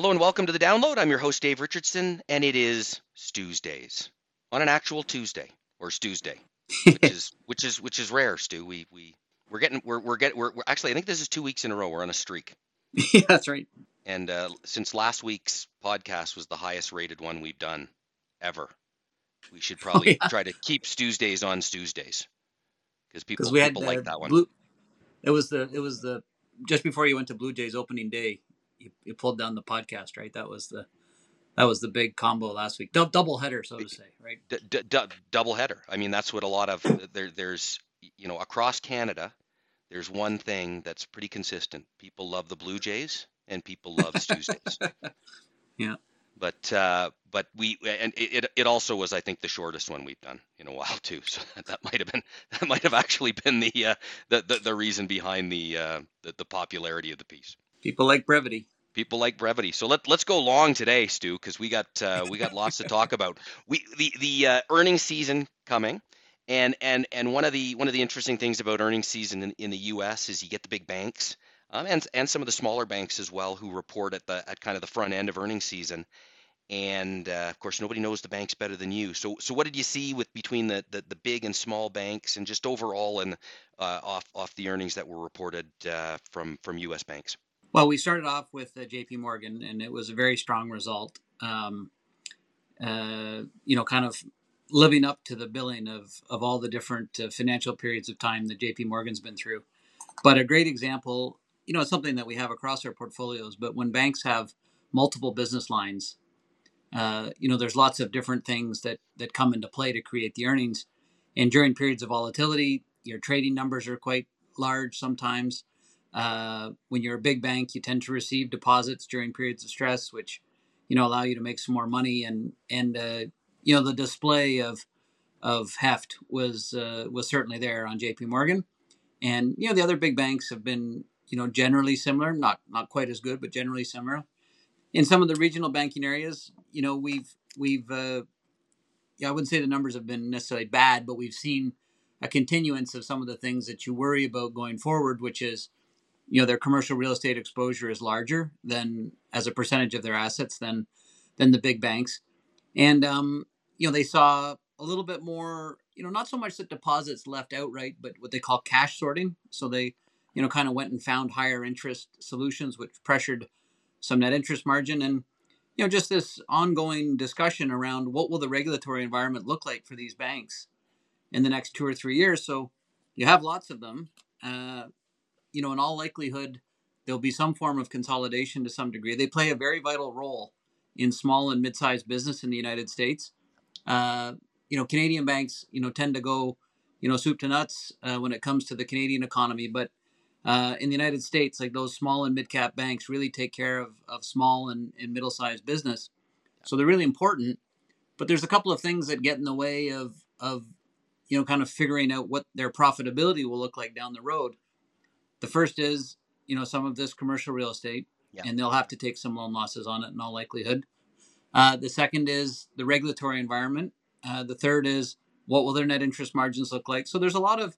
Hello and welcome to the download. I'm your host Dave Richardson, and it is Stu's Days on an actual Tuesday or Tuesday, which is which is which is rare, Stu. We we we're getting we're we're getting we're, we're actually I think this is two weeks in a row. We're on a streak. yeah, that's right. And uh, since last week's podcast was the highest rated one we've done ever, we should Oh probably yeah, try to keep Stu's Days on Stu's Days because people we had people uh, like that one. blue. It was the it was the just before you went to Blue Jays opening day. You, you pulled down the podcast, right? That was the that was the big combo last week. Dou- double header, so to say, right? D- d- double header. I mean, that's what a lot of there. There's you know across Canada, there's one thing that's pretty consistent. People love the Blue Jays and people love Tuesdays. Yeah. But uh, but we and it, it it also was I think the shortest one we've done in a while too. So that might have been that might have actually been the uh, the, the the reason behind the, uh, the the popularity of the piece. People like brevity. People like brevity. So let let's go long today, Stu, because we got uh, we got lots to talk about. We the the uh, earnings season coming, and and and one of the one of the interesting things about earnings season in, in the U.S. is you get the big banks, um, and and some of the smaller banks as well who report at the at kind of the front end of earnings season. And uh, of course, nobody knows the banks better than you. So so what did you see with between the the, the big and small banks, and just overall and uh, off off the earnings that were reported uh, from from U.S. banks? Well, we started off with uh, J.P. Morgan, and it was a very strong result. Um, uh, you know, kind of living up to the billing of of all the different uh, financial periods of time that J.P. Morgan's been through. But a great example, you know, it's something that we have across our portfolios. But when banks have multiple business lines, uh, you know, there's lots of different things that that come into play to create the earnings. And during periods of volatility, your trading numbers are quite large sometimes. Uh, when you're a big bank, you tend to receive deposits during periods of stress, which you know allow you to make some more money. And and uh, you know the display of of heft was uh, was certainly there on J.P. Morgan, and you know the other big banks have been you know generally similar, not not quite as good, but generally similar. In some of the regional banking areas, you know we've we've uh, yeah I wouldn't say the numbers have been necessarily bad, but we've seen a continuance of some of the things that you worry about going forward, which is you know their commercial real estate exposure is larger than as a percentage of their assets than than the big banks. And um, you know they saw a little bit more you know not so much that deposits left outright but what they call cash sorting. So they you know kind of went and found higher interest solutions which pressured some net interest margin. And you know just this ongoing discussion around what will the regulatory environment look like for these banks in the next two or three years. So you have lots of them uh, you know, in all likelihood, there'll be some form of consolidation to some degree. They play a very vital role in small and mid-sized business in the United States. Uh, you know, Canadian banks, you know, tend to go, you know, soup to nuts uh, when it comes to the Canadian economy. But uh, in the United States, like those small and mid-cap banks really take care of, of small and, and middle-sized business. So they're really important. But there's a couple of things that get in the way of, of, you know, kind of figuring out what their profitability will look like down the road. The first is, you know, some of this commercial real estate, Yeah. and they'll have to take some loan losses on it in all likelihood. Uh, the second is the regulatory environment. Uh, the third is what will their net interest margins look like. So there's a lot of,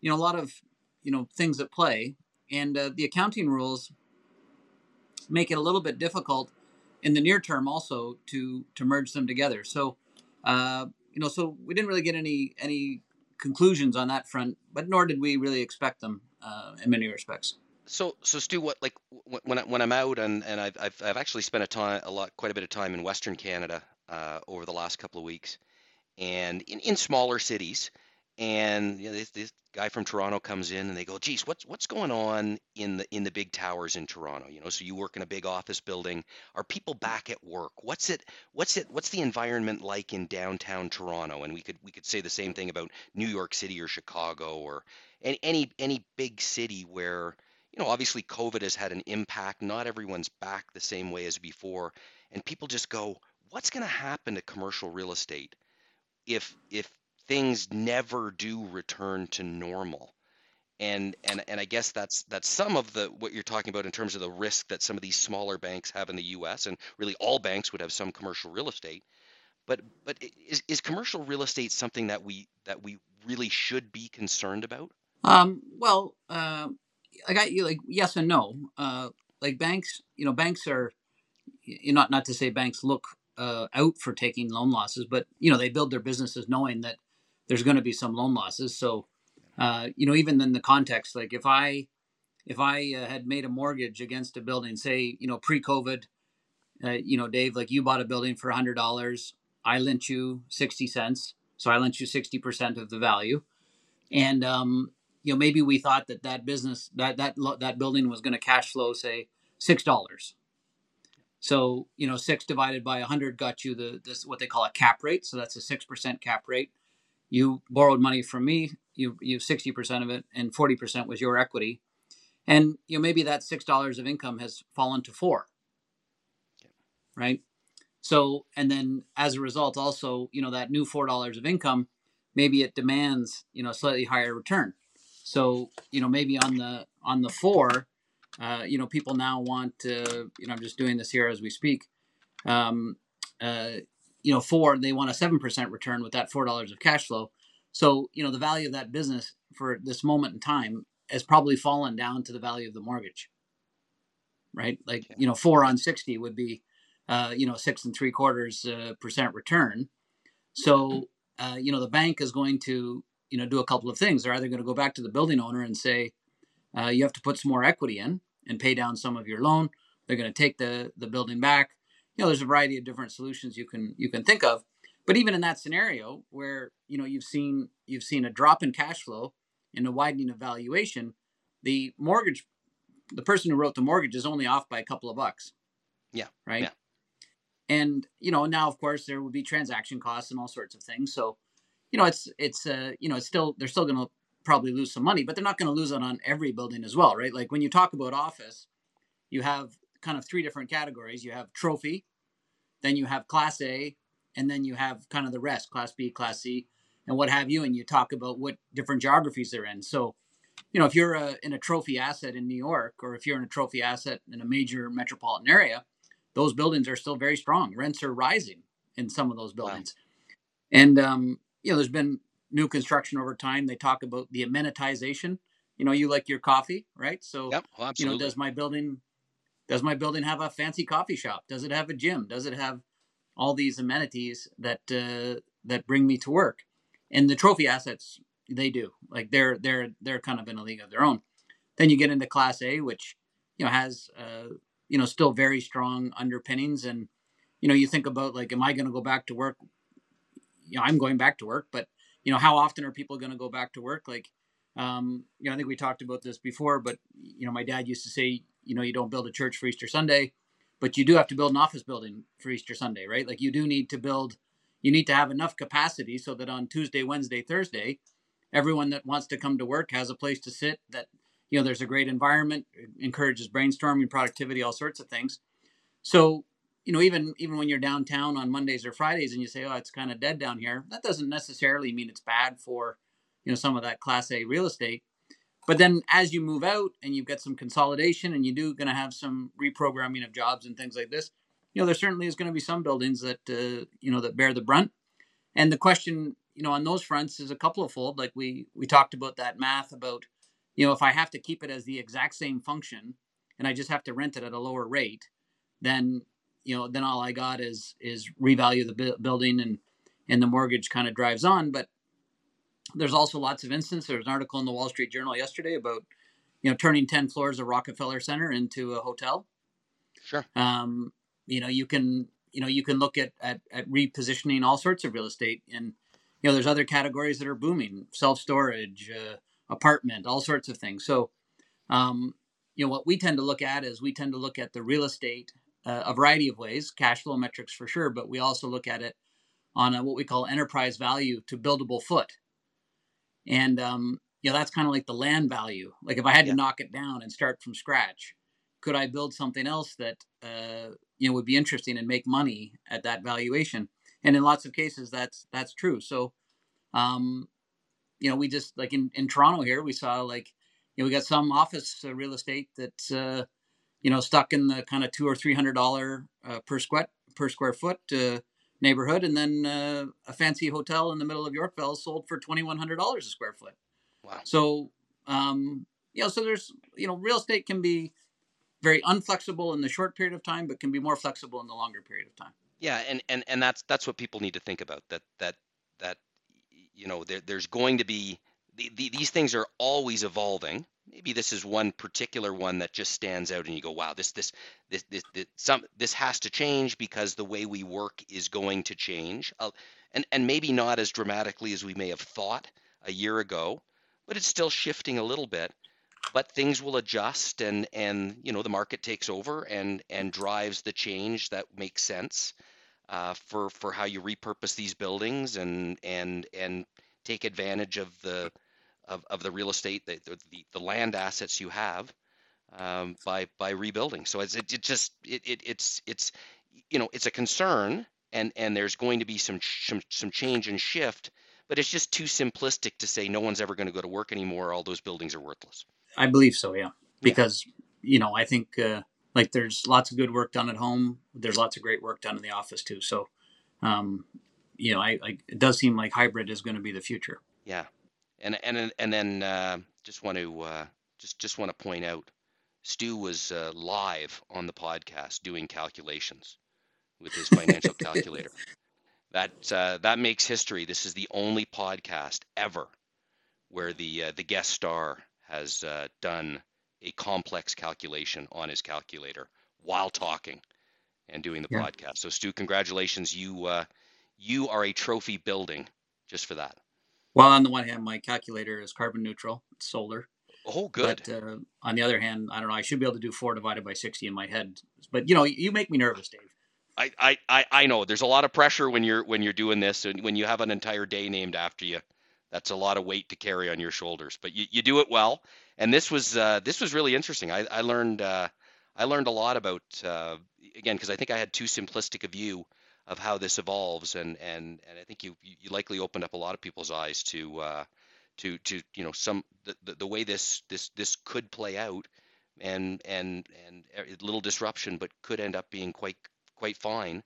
you know, a lot of, you know, things at play, and uh, the accounting rules make it a little bit difficult in the near term also to to merge them together. So, uh, you know, so we didn't really get any any conclusions on that front, but nor did we really expect them uh, in many respects. So, so Stu, what like when I, when I'm out and and I've I've, I've actually spent a time a lot quite a bit of time in Western Canada uh, over the last couple of weeks, and in, in smaller cities, and you know, this, this guy from Toronto comes in and they go, "Geez, what's what's going on in the in the big towers in Toronto?" You know, so you work in a big office building. Are people back at work? What's it what's it what's the environment like in downtown Toronto? And we could we could say the same thing about New York City or Chicago or any any any big city where you know, obviously COVID has had an impact. Not everyone's back the same way as before. And people just go, what's going to happen to commercial real estate if if things never do return to normal? And and and I guess that's that's some of the what you're talking about in terms of the risk that some of these smaller banks have in the US and really all banks would have some commercial real estate. But but is is commercial real estate something that we that we really should be concerned about? Um, well, uh, I got you like yes and no. Uh, like banks, you know, banks are you not not to say banks look uh, out for taking loan losses, but you know they build their businesses knowing that there's going to be some loan losses. So, uh, you know, even in the context, like if I if I uh, had made a mortgage against a building, say, you know, pre-COVID, uh, you know, Dave, like you bought a building for hundred dollars, I lent you sixty cents, so I lent you sixty percent of the value, and um, you know, maybe we thought that that business that that that building was going to cash flow, say, six dollars. So you know, six divided by hundred got you the this what they call a cap rate. So that's a six percent cap rate. You borrowed money from me. You you sixty percent of it, and forty percent was your equity. And you know maybe that six dollars of income has fallen to four. Right? So and then as a result also you know that new four dollars of income maybe it demands you know slightly higher return. So you know maybe on the on the four uh, you know people now want to you know i'm just doing this here as we speak um, uh, you know four they want a seven percent return with that four dollars of cash flow. So you know the value of that business for this moment in time has probably fallen down to the value of the mortgage. Right? Like you know four on 60 would be uh, you know six and three quarters uh, percent return. So uh, you know the bank is going to you know do a couple of things. They're either going to go back to the building owner and say uh, you have to put some more equity in and pay down some of your loan. They're going to take the the building back you know there's a variety of different solutions you can you can think of but even in that scenario where you know you've seen you've seen a drop in cash flow and a widening of valuation, the mortgage, the person who wrote the mortgage is only off by a couple of bucks. Yeah. Right. Yeah. And you know now, of course, there would be transaction costs and all sorts of things. So, you know, it's it's uh, you know it's still they're still going to probably lose some money, but they're not going to lose it on every building as well, right? Like when you talk about office, you have kind of three different categories. You have trophy, then you have class A, and then you have kind of the rest, class B, class C and what have you, and you talk about what different geographies they're in. So, you know, if you're a, in a trophy asset in New York, or if you're in a trophy asset in a major metropolitan area, those buildings are still very strong. Rents are rising in some of those buildings, wow. and um, you know, there's been new construction over time. They talk about the amenitization. You know, you like your coffee, right? So, yep, well, you know, does my building does my building have a fancy coffee shop? Does it have a gym? Does it have all these amenities that uh, that bring me to work? and the trophy assets they do like they're they're they're kind of in a league of their own then you get into class a which you know has uh, you know still very strong underpinnings and you know you think about like am i going to go back to work you know i'm going back to work but you know how often are people going to go back to work like um, you know i think we talked about this before but you know my dad used to say you know you don't build a church for easter sunday but you do have to build an office building for easter sunday right? Like you do need to build you need to have enough capacity so that on Tuesday, Wednesday, Thursday, everyone that wants to come to work has a place to sit that you know there's a great environment encourages brainstorming productivity all sorts of things. So you know even even when you're downtown on mondays or fridays and you say oh it's kind of dead down here that doesn't necessarily mean it's bad for you know some of that class a real estate but then as you move out and you've got some consolidation and you do going to have some reprogramming of jobs and things like this you know, there certainly is going to be some buildings that uh, you know that bear the brunt. And the question, you know, on those fronts is a couple of fold. Like we we talked about that math about, you know, if I have to keep it as the exact same function and I just have to rent it at a lower rate, then you know, then all I got is is revalue the bu- building and and the mortgage kind of drives on. But there's also lots of instances. There's an article in the Wall Street Journal yesterday about you know turning 10 floors of Rockefeller Center into a hotel. Sure. Um, you know you can you know you can look at, at at repositioning all sorts of real estate and you know there's other categories that are booming self storage uh, apartment all sorts of things so um, you know what we tend to look at is we tend to look at the real estate uh, a variety of ways cash flow metrics for sure but we also look at it on a, what we call enterprise value to buildable foot and um, you know that's kind of like the land value. Like if i had yeah. to knock it down and start from scratch could i build something else that uh, you know would be interesting and make money at that valuation? And in lots of cases that's that's true. So um you know we just like in, in toronto here we saw like you know we got some office uh, real estate that's uh you know stuck in the kind of two or three hundred dollar uh, per square per square foot uh, neighborhood and then uh, a fancy hotel in the middle of yorkville sold for $2100 a square foot wow so um you know so there's you know real estate can be very unflexible in the short period of time, but can be more flexible in the longer period of time. Yeah, and and and that's that's what people need to think about. That that that you know there, there's going to be the, the, these things are always evolving. Maybe this is one particular one that just stands out, and you go, "Wow, this this this this, this some this has to change because the way we work is going to change." Uh, and and maybe not as dramatically as we may have thought a year ago, but it's still shifting a little bit but things will adjust and and you know the market takes over and and drives the change that makes sense uh, for for how you repurpose these buildings and and and take advantage of the of, of the real estate the, the, the land assets you have um, by by rebuilding so it's it, it just it, it it's it's you know it's a concern and and there's going to be some some some change and shift but it's just too simplistic to say no one's ever going to go to work anymore all those buildings are worthless I believe so, yeah. Because yeah. you know, I think uh, like there's lots of good work done at home. There's lots of great work done in the office too. So, um, you know, I, I it does seem like hybrid is going to be the future. Yeah, and and and then uh, just want to uh, just just want to point out, Stu was uh, live on the podcast doing calculations with his financial calculator. That uh, that makes history. This is the only podcast ever where the uh, the guest star has uh, done a complex calculation on his calculator while talking and doing the yeah. podcast. So Stu, congratulations. You uh, you are a trophy building just for that. Well, on the one hand, my calculator is carbon neutral, it's solar. Oh, good. But uh, on the other hand, I don't know. I should be able to do four divided by sixty in my head. But you know, you make me nervous, Dave. I, I, I know there's a lot of pressure when you're when you're doing this and when you have an entire day named after you that's a lot of weight to carry on your shoulders, but you, you do it well. And this was uh, this was really interesting. I, I learned uh, I learned a lot about uh, again because I think I had too simplistic a view of how this evolves, and and and I think you you likely opened up a lot of people's eyes to uh, to to you know some the, the, the way this this this could play out, and and and a little disruption, but could end up being quite quite fine.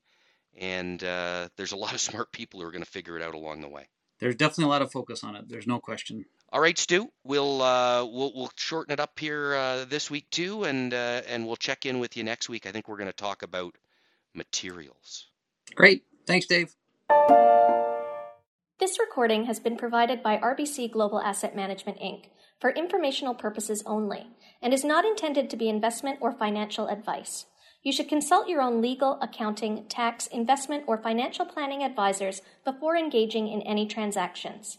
And uh, there's a lot of smart people who are going to figure it out along the way there's definitely a lot of focus on it. There's no question. All right, Stu, we'll uh, we'll we'll shorten it up here uh, this week too, and uh, and we'll check in with you next week. I think we're going to talk about materials. Great, thanks, Dave. This recording has been provided by RBC Global Asset Management Inc. for informational purposes only and is not intended to be investment or financial advice. You should consult your own legal, accounting, tax, investment, or financial planning advisors before engaging in any transactions.